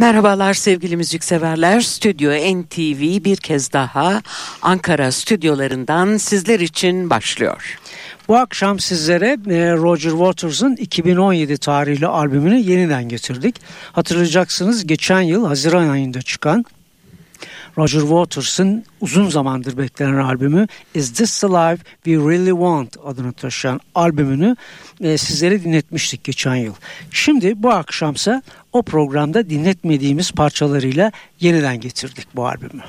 Merhabalar sevgili müzikseverler. Stüdyo NTV bir kez daha Ankara stüdyolarından sizler için başlıyor. Bu akşam sizlere e, Roger Waters'ın 2017 tarihli albümünü yeniden getirdik. Hatırlayacaksınız geçen yıl Haziran ayında çıkan Roger Waters'ın uzun zamandır beklenen albümü Is This the Life We Really Want adını taşıyan albümünü e, sizlere dinletmiştik geçen yıl. Şimdi bu akşamsa o programda dinletmediğimiz parçalarıyla yeniden getirdik bu albümü.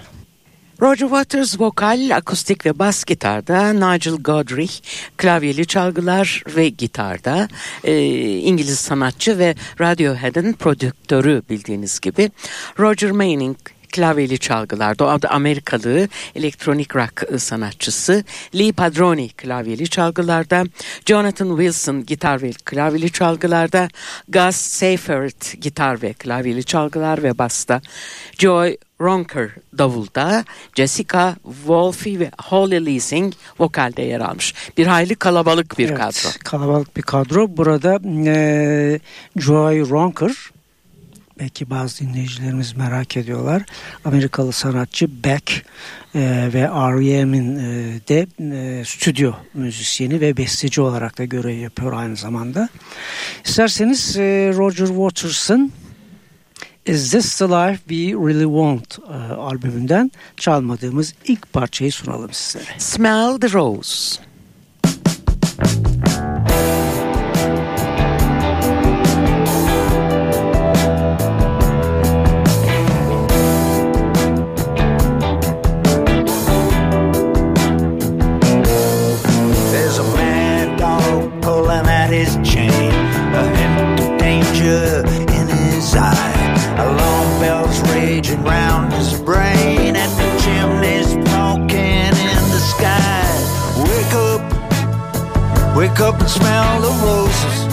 Roger Waters vokal, akustik ve bas gitarda, Nigel Godrich klavyeli çalgılar ve gitarda, e, İngiliz sanatçı ve Radiohead'in prodüktörü bildiğiniz gibi, Roger Manning klavyeli çalgılarda. O da Amerikalı elektronik rock sanatçısı. Lee Padroni klavyeli çalgılarda. Jonathan Wilson gitar ve klavyeli çalgılarda. Gus Seifert gitar ve klavyeli çalgılar ve basta. Joy Ronker davulda, Jessica Wolfe ve Holly Leasing vokalde yer almış. Bir hayli kalabalık bir evet, kadro. Kalabalık bir kadro. Burada e, Joy Ronker belki bazı dinleyicilerimiz merak ediyorlar. Amerikalı sanatçı Beck e, ve R.E.M'in e, de e, stüdyo müzisyeni ve besteci olarak da görev yapıyor aynı zamanda. İsterseniz e, Roger Waters'ın Is This The Life We Really Want e, albümünden çalmadığımız ilk parçayı sunalım sizlere. Smell the Rose. Up and smell the roses.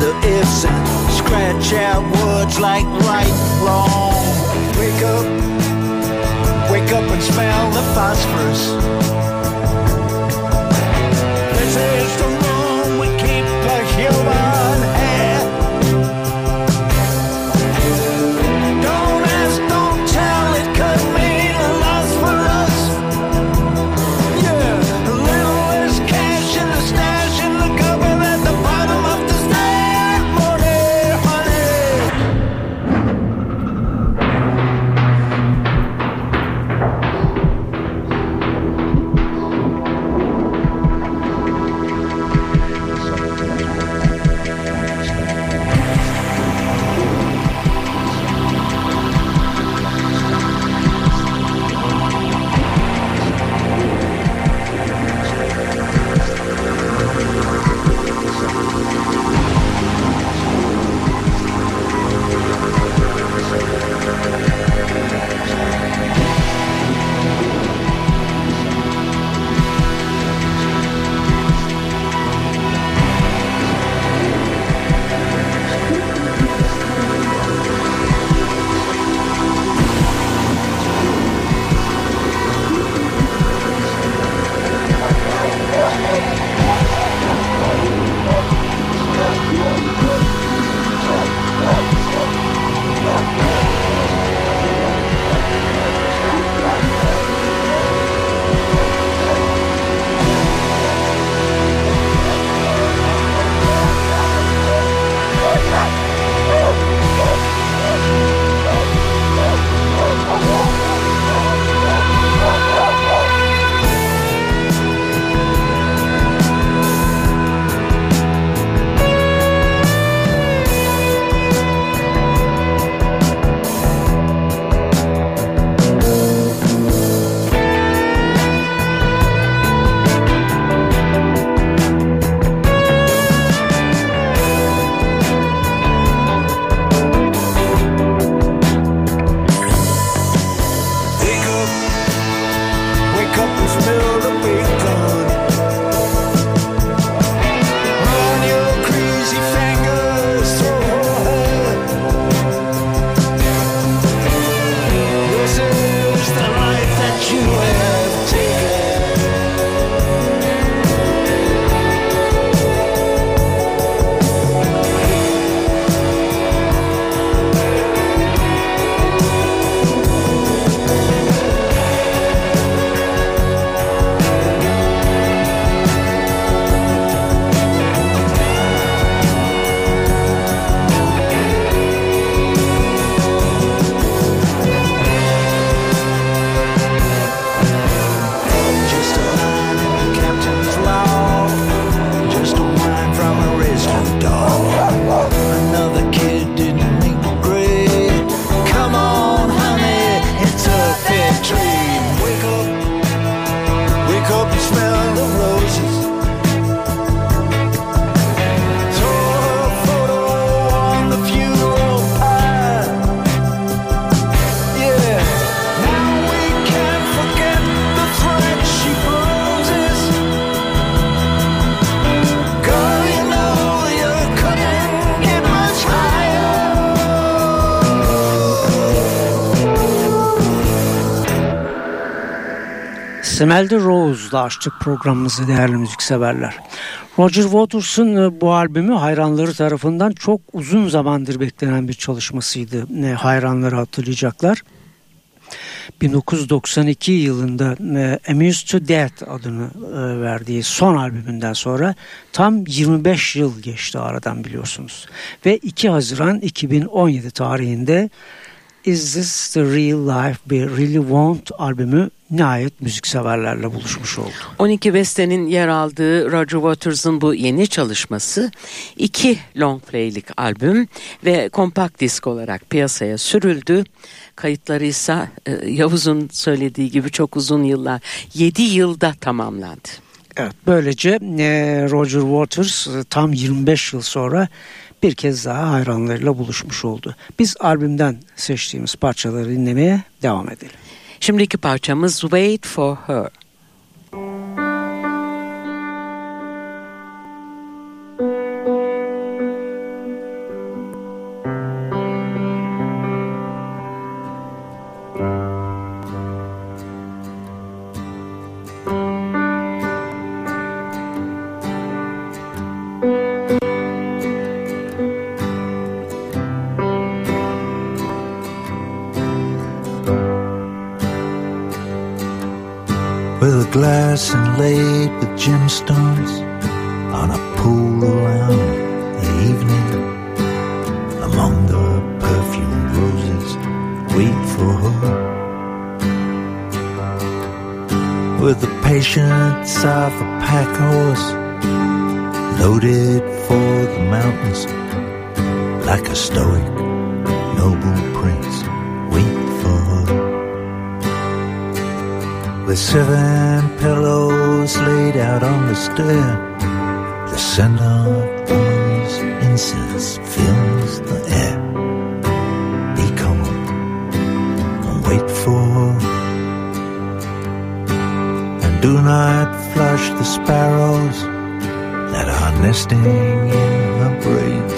The ifs and scratch out words like right wrong. Wake up, wake up and smell the phosphorus. Smeldy Rose'la açtık programımızı değerli müzikseverler. Roger Waters'ın e, bu albümü hayranları tarafından çok uzun zamandır beklenen bir çalışmasıydı. Ne hayranları hatırlayacaklar. 1992 yılında e, Amused to Death adını e, verdiği son albümünden sonra tam 25 yıl geçti aradan biliyorsunuz. Ve 2 Haziran 2017 tarihinde Is This The Real Life We Really Want albümü nihayet müzikseverlerle buluşmuş oldu. 12 bestenin yer aldığı Roger Waters'ın bu yeni çalışması iki long play'lik albüm ve kompakt disk olarak piyasaya sürüldü. Kayıtları ise e, Yavuz'un söylediği gibi çok uzun yıllar 7 yılda tamamlandı. Evet böylece e, Roger Waters e, tam 25 yıl sonra bir kez daha hayranlarıyla buluşmuş oldu. Biz albümden seçtiğimiz parçaları dinlemeye devam edelim. Şimdiki parçamız Wait for Her. Prince wait for her with seven pillows laid out on the stair. The scent of woman's incense fills the air. Be calm and wait for. And do not flush the sparrows that are nesting in her braids.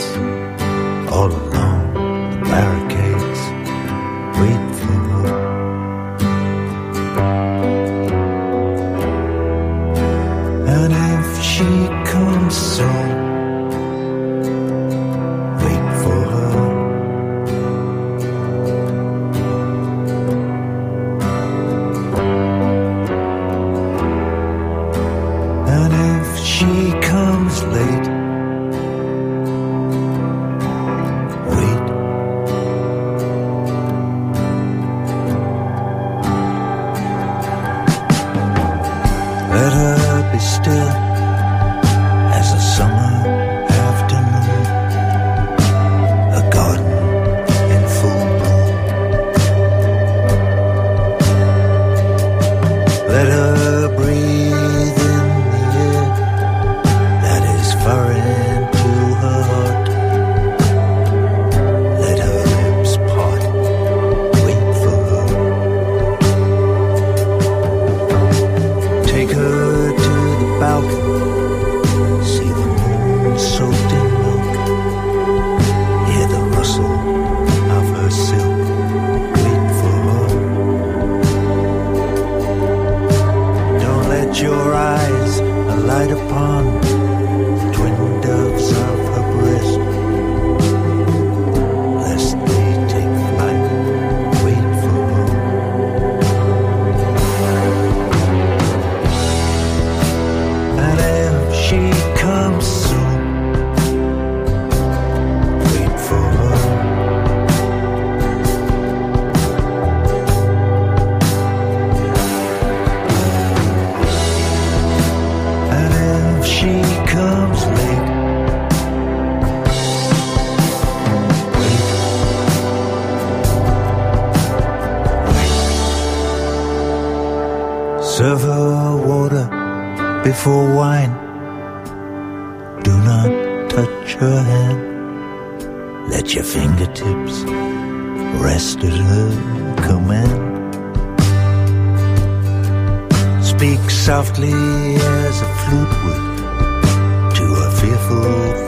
Softly as a flute would to a fearful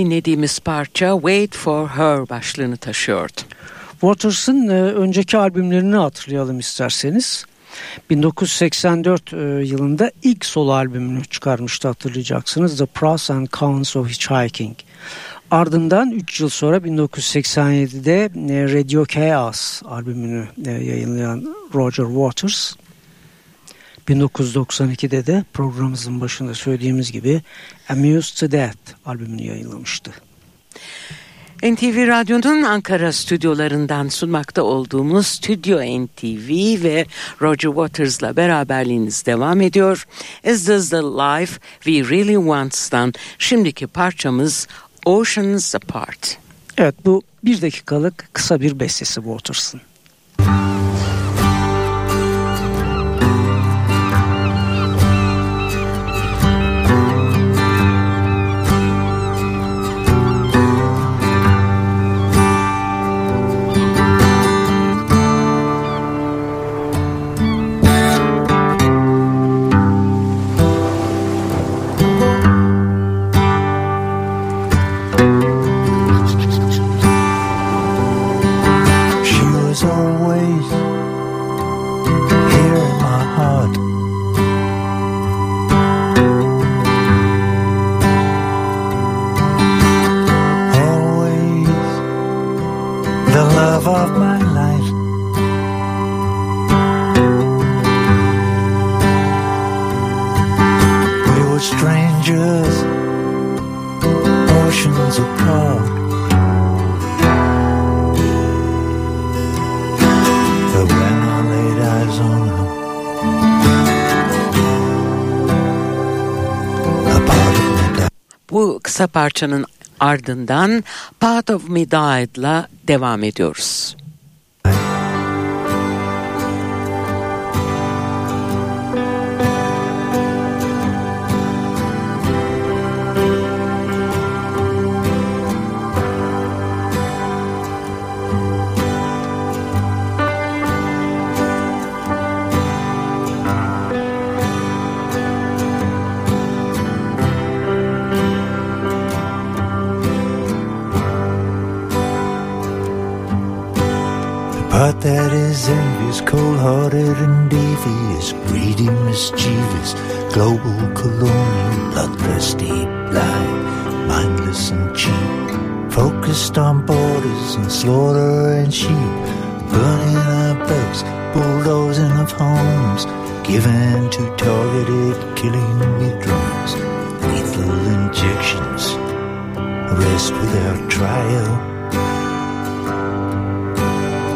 Dinlediğimiz parça Wait for Her başlığını taşıyordu. Waters'ın e, önceki albümlerini hatırlayalım isterseniz. 1984 e, yılında ilk solo albümünü çıkarmıştı hatırlayacaksınız. The Pros and Cons of Hitchhiking. Ardından 3 yıl sonra 1987'de e, Radio Chaos albümünü yayınlayan Roger Waters 1992'de de programımızın başında söylediğimiz gibi Amused to Death albümünü yayınlamıştı. NTV Radyo'nun Ankara stüdyolarından sunmakta olduğumuz Stüdyo NTV ve Roger Waters'la beraberliğiniz devam ediyor. Is This The Life We Really Want'tan şimdiki parçamız Oceans Apart. Evet bu bir dakikalık kısa bir bestesi Waters'ın. Were strangers, oceans apart. But when I laid eyes on her. Bu kısa parçanın ardından Part of Me Died'la devam ediyoruz. The part that is envious, cold-hearted and devious, greedy, mischievous, global, colonial, bloodthirsty, blind, mindless and cheap, focused on borders and slaughter and sheep, burning our boats, bulldozing of homes, given to targeted killing with drones, lethal injections, arrest without trial.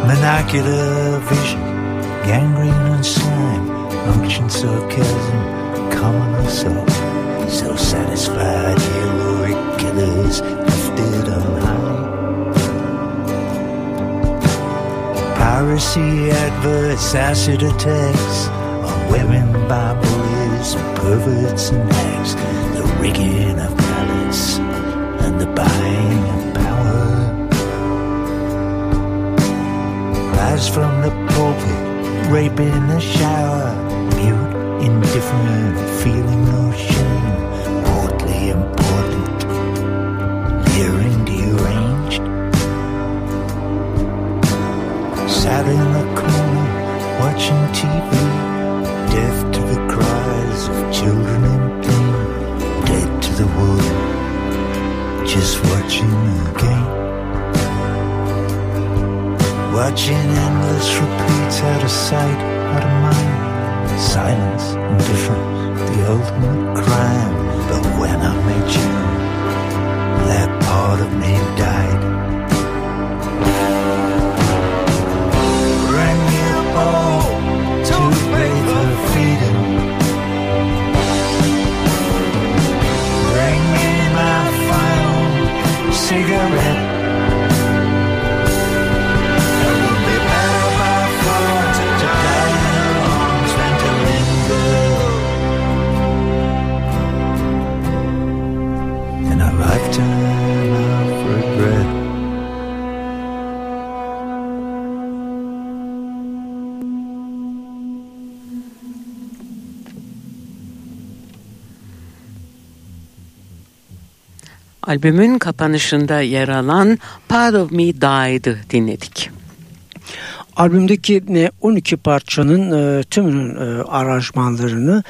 Monocular vision, gangrene and slime, unction, sarcasm, common assault. Self-satisfied heroic killers lifted on high. Piracy, adverse acid attacks on women by bullies, perverts and hags. The rigging of palace and the buying Lies from the pulpit, rape in the shower, mute, indifferent, feeling no shame, portly important, leering deranged. Sat in the corner, watching TV, deaf to the cries of children in pain, dead to the world, just watching Watching endless repeats out of sight, out of mind. Silence, indifference, the ultimate crime. But when I met you, that part of me died. Bring me a bowl to bathe her feet in. Bring me my final cigarette. Albümün kapanışında yer alan Part of Me Died'ı dinledik. Albümdeki 12 parçanın e, tümünün e, aranjmanlarını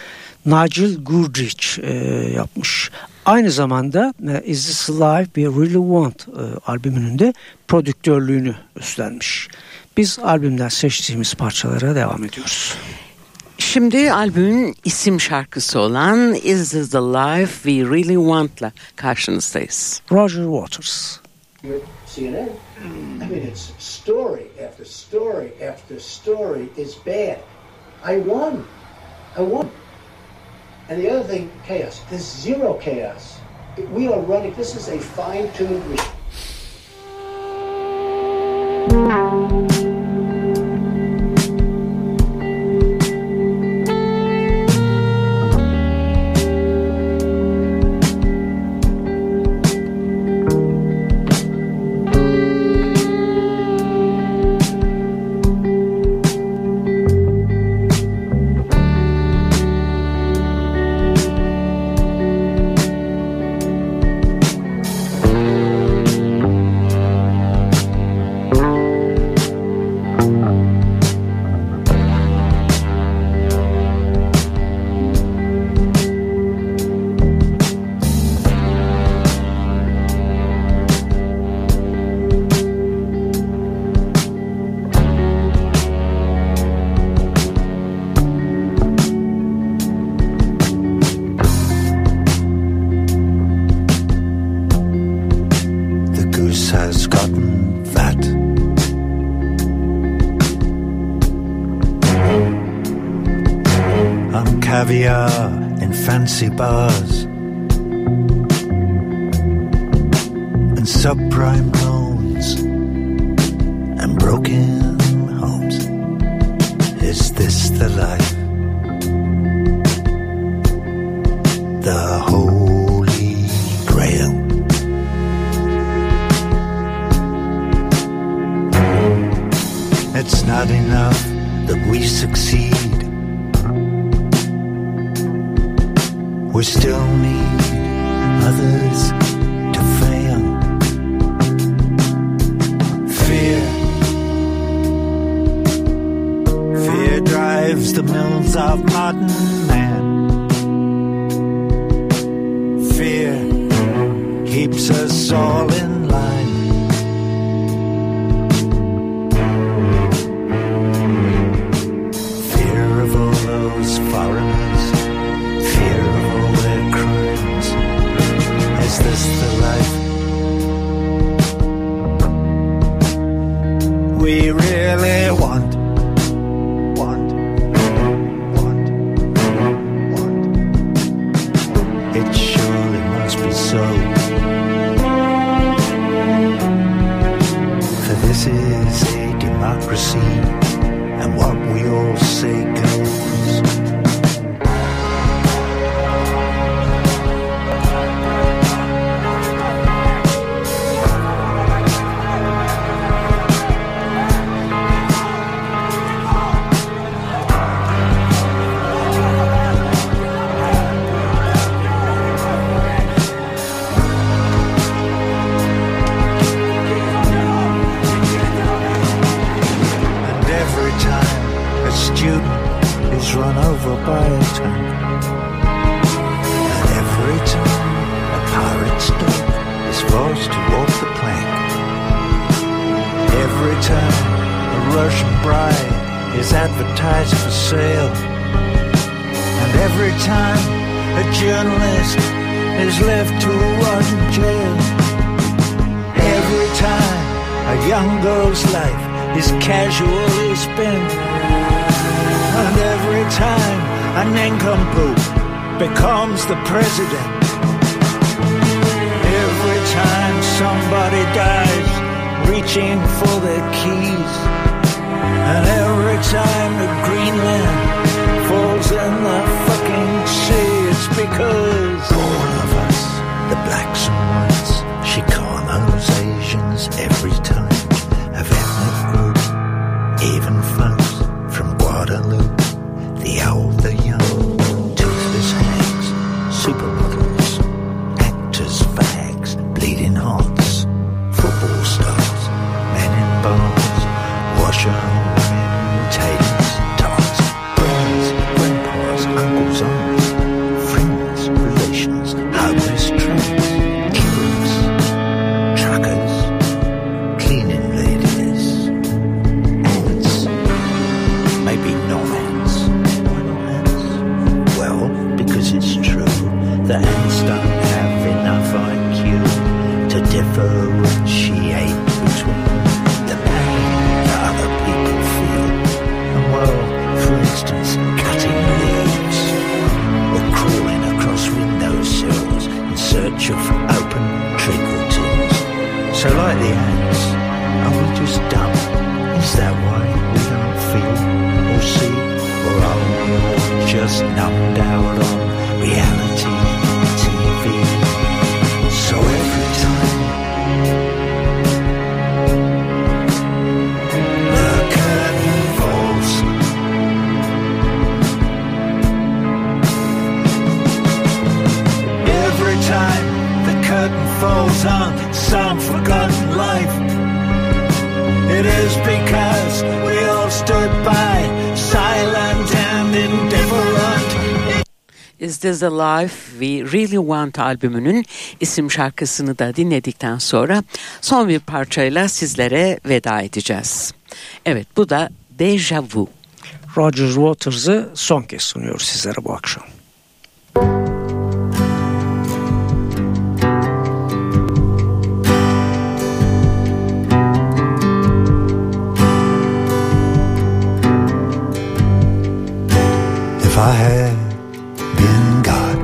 Nigel Goodrich e, yapmış. Aynı zamanda Is This Life We Really Want albümünün de prodüktörlüğünü üstlenmiş. Biz albümden seçtiğimiz parçalara devam ediyoruz. Şimdi albümün isim şarkısı olan Is This The Life We Really Want'la karşınızdayız. Roger Waters. CNN. I mean, it's story after story after story is bad. I won. I won. And the other thing, chaos. There's zero chaos. We are running, this is a fine-tuned machine. Caviar in fancy bars and subprime Still need others to fail. Fear. Fear drives the mills of is a democracy, and what we all say goes. By a. And every time a pirate's dog is forced to walk the plank. Every time a Russian bride is advertised for sale. And every time a journalist is left to rot in jail. Every time a young girl's life is casually spent. And every time a nincompoop becomes the president. Every time somebody dies reaching for their keys. And every time the Greenland falls in the fucking sea, it's because all of us, the blacks and whites, Chicanos, Asians, every time, of ethnic group, even folks from Guadalupe, the old, 怎样？Time the curtain falls on some forgotten life. It is because we all stood by, silent and indifferent. Is This a Life We Really Want albümünün isim şarkısını da dinledikten sonra son bir parçayla sizlere veda edeceğiz. Evet bu da Deja Vu. Roger Waters'ı son kez sunuyoruz sizlere bu akşam. I had been God,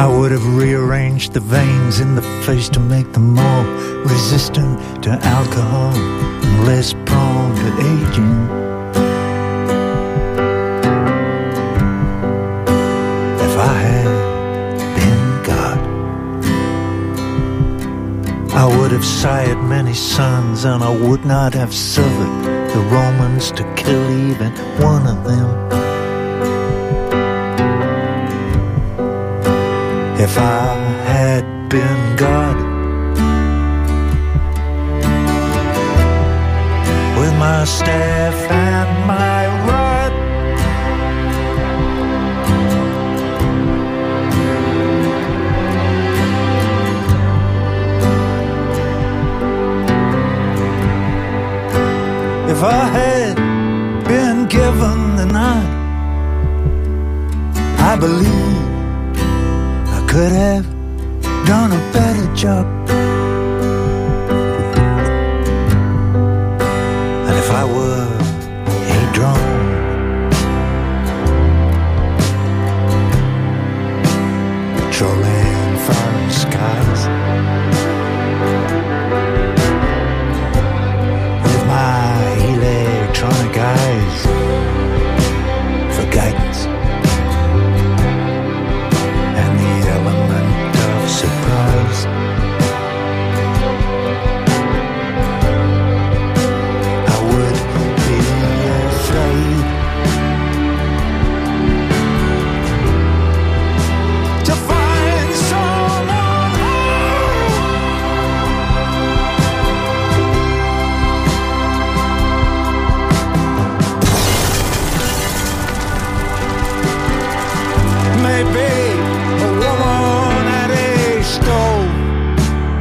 I would have rearranged the veins in the face to make them more resistant to alcohol and less prone to aging. If I had been God, I would have sired many sons, and I would not have suffered the Romans to kill even one of them. If I had been God, with my staff and my I had been given the nod, I believe I could have done a better job.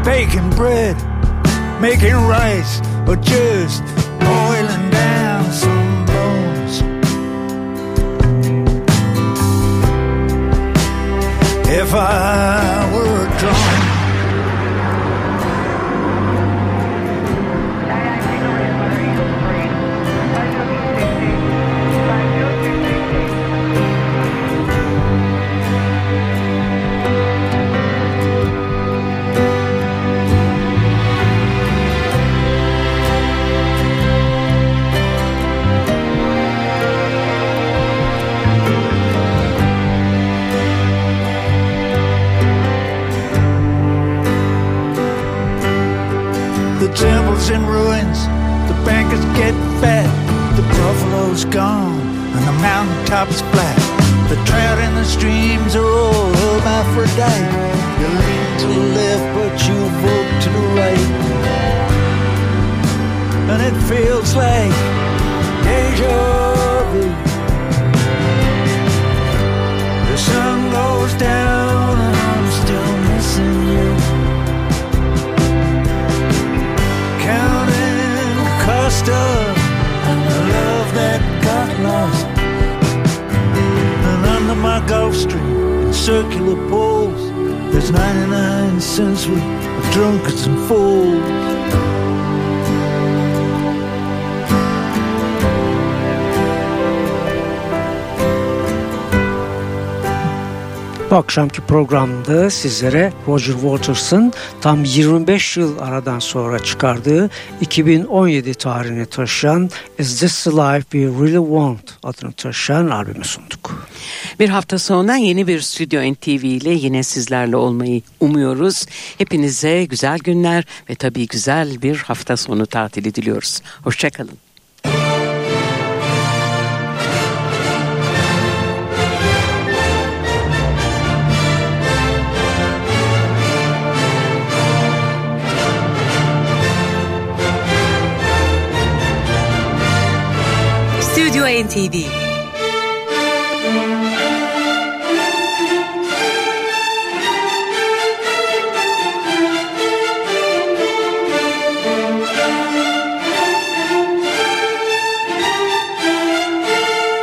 Baking bread, making rice, or just boiling down some bones. If I get fat, the buffalo's gone, and the mountaintop's flat. The trout in the streams are all hermaphrodite. You lean to the left, but you vote to the right. And it feels like deja Gulf Stream in circular poles. There's 99 cents worth drunkards and fools. Bu akşamki programda sizlere Roger Waters'ın tam 25 yıl aradan sonra çıkardığı 2017 tarihini taşıyan Is This the Life We Really Want adını taşıyan albümü sunduk. Bir hafta sonra yeni bir Stüdyo NTV ile yine sizlerle olmayı umuyoruz. Hepinize güzel günler ve tabii güzel bir hafta sonu tatili diliyoruz. Hoşçakalın. NTV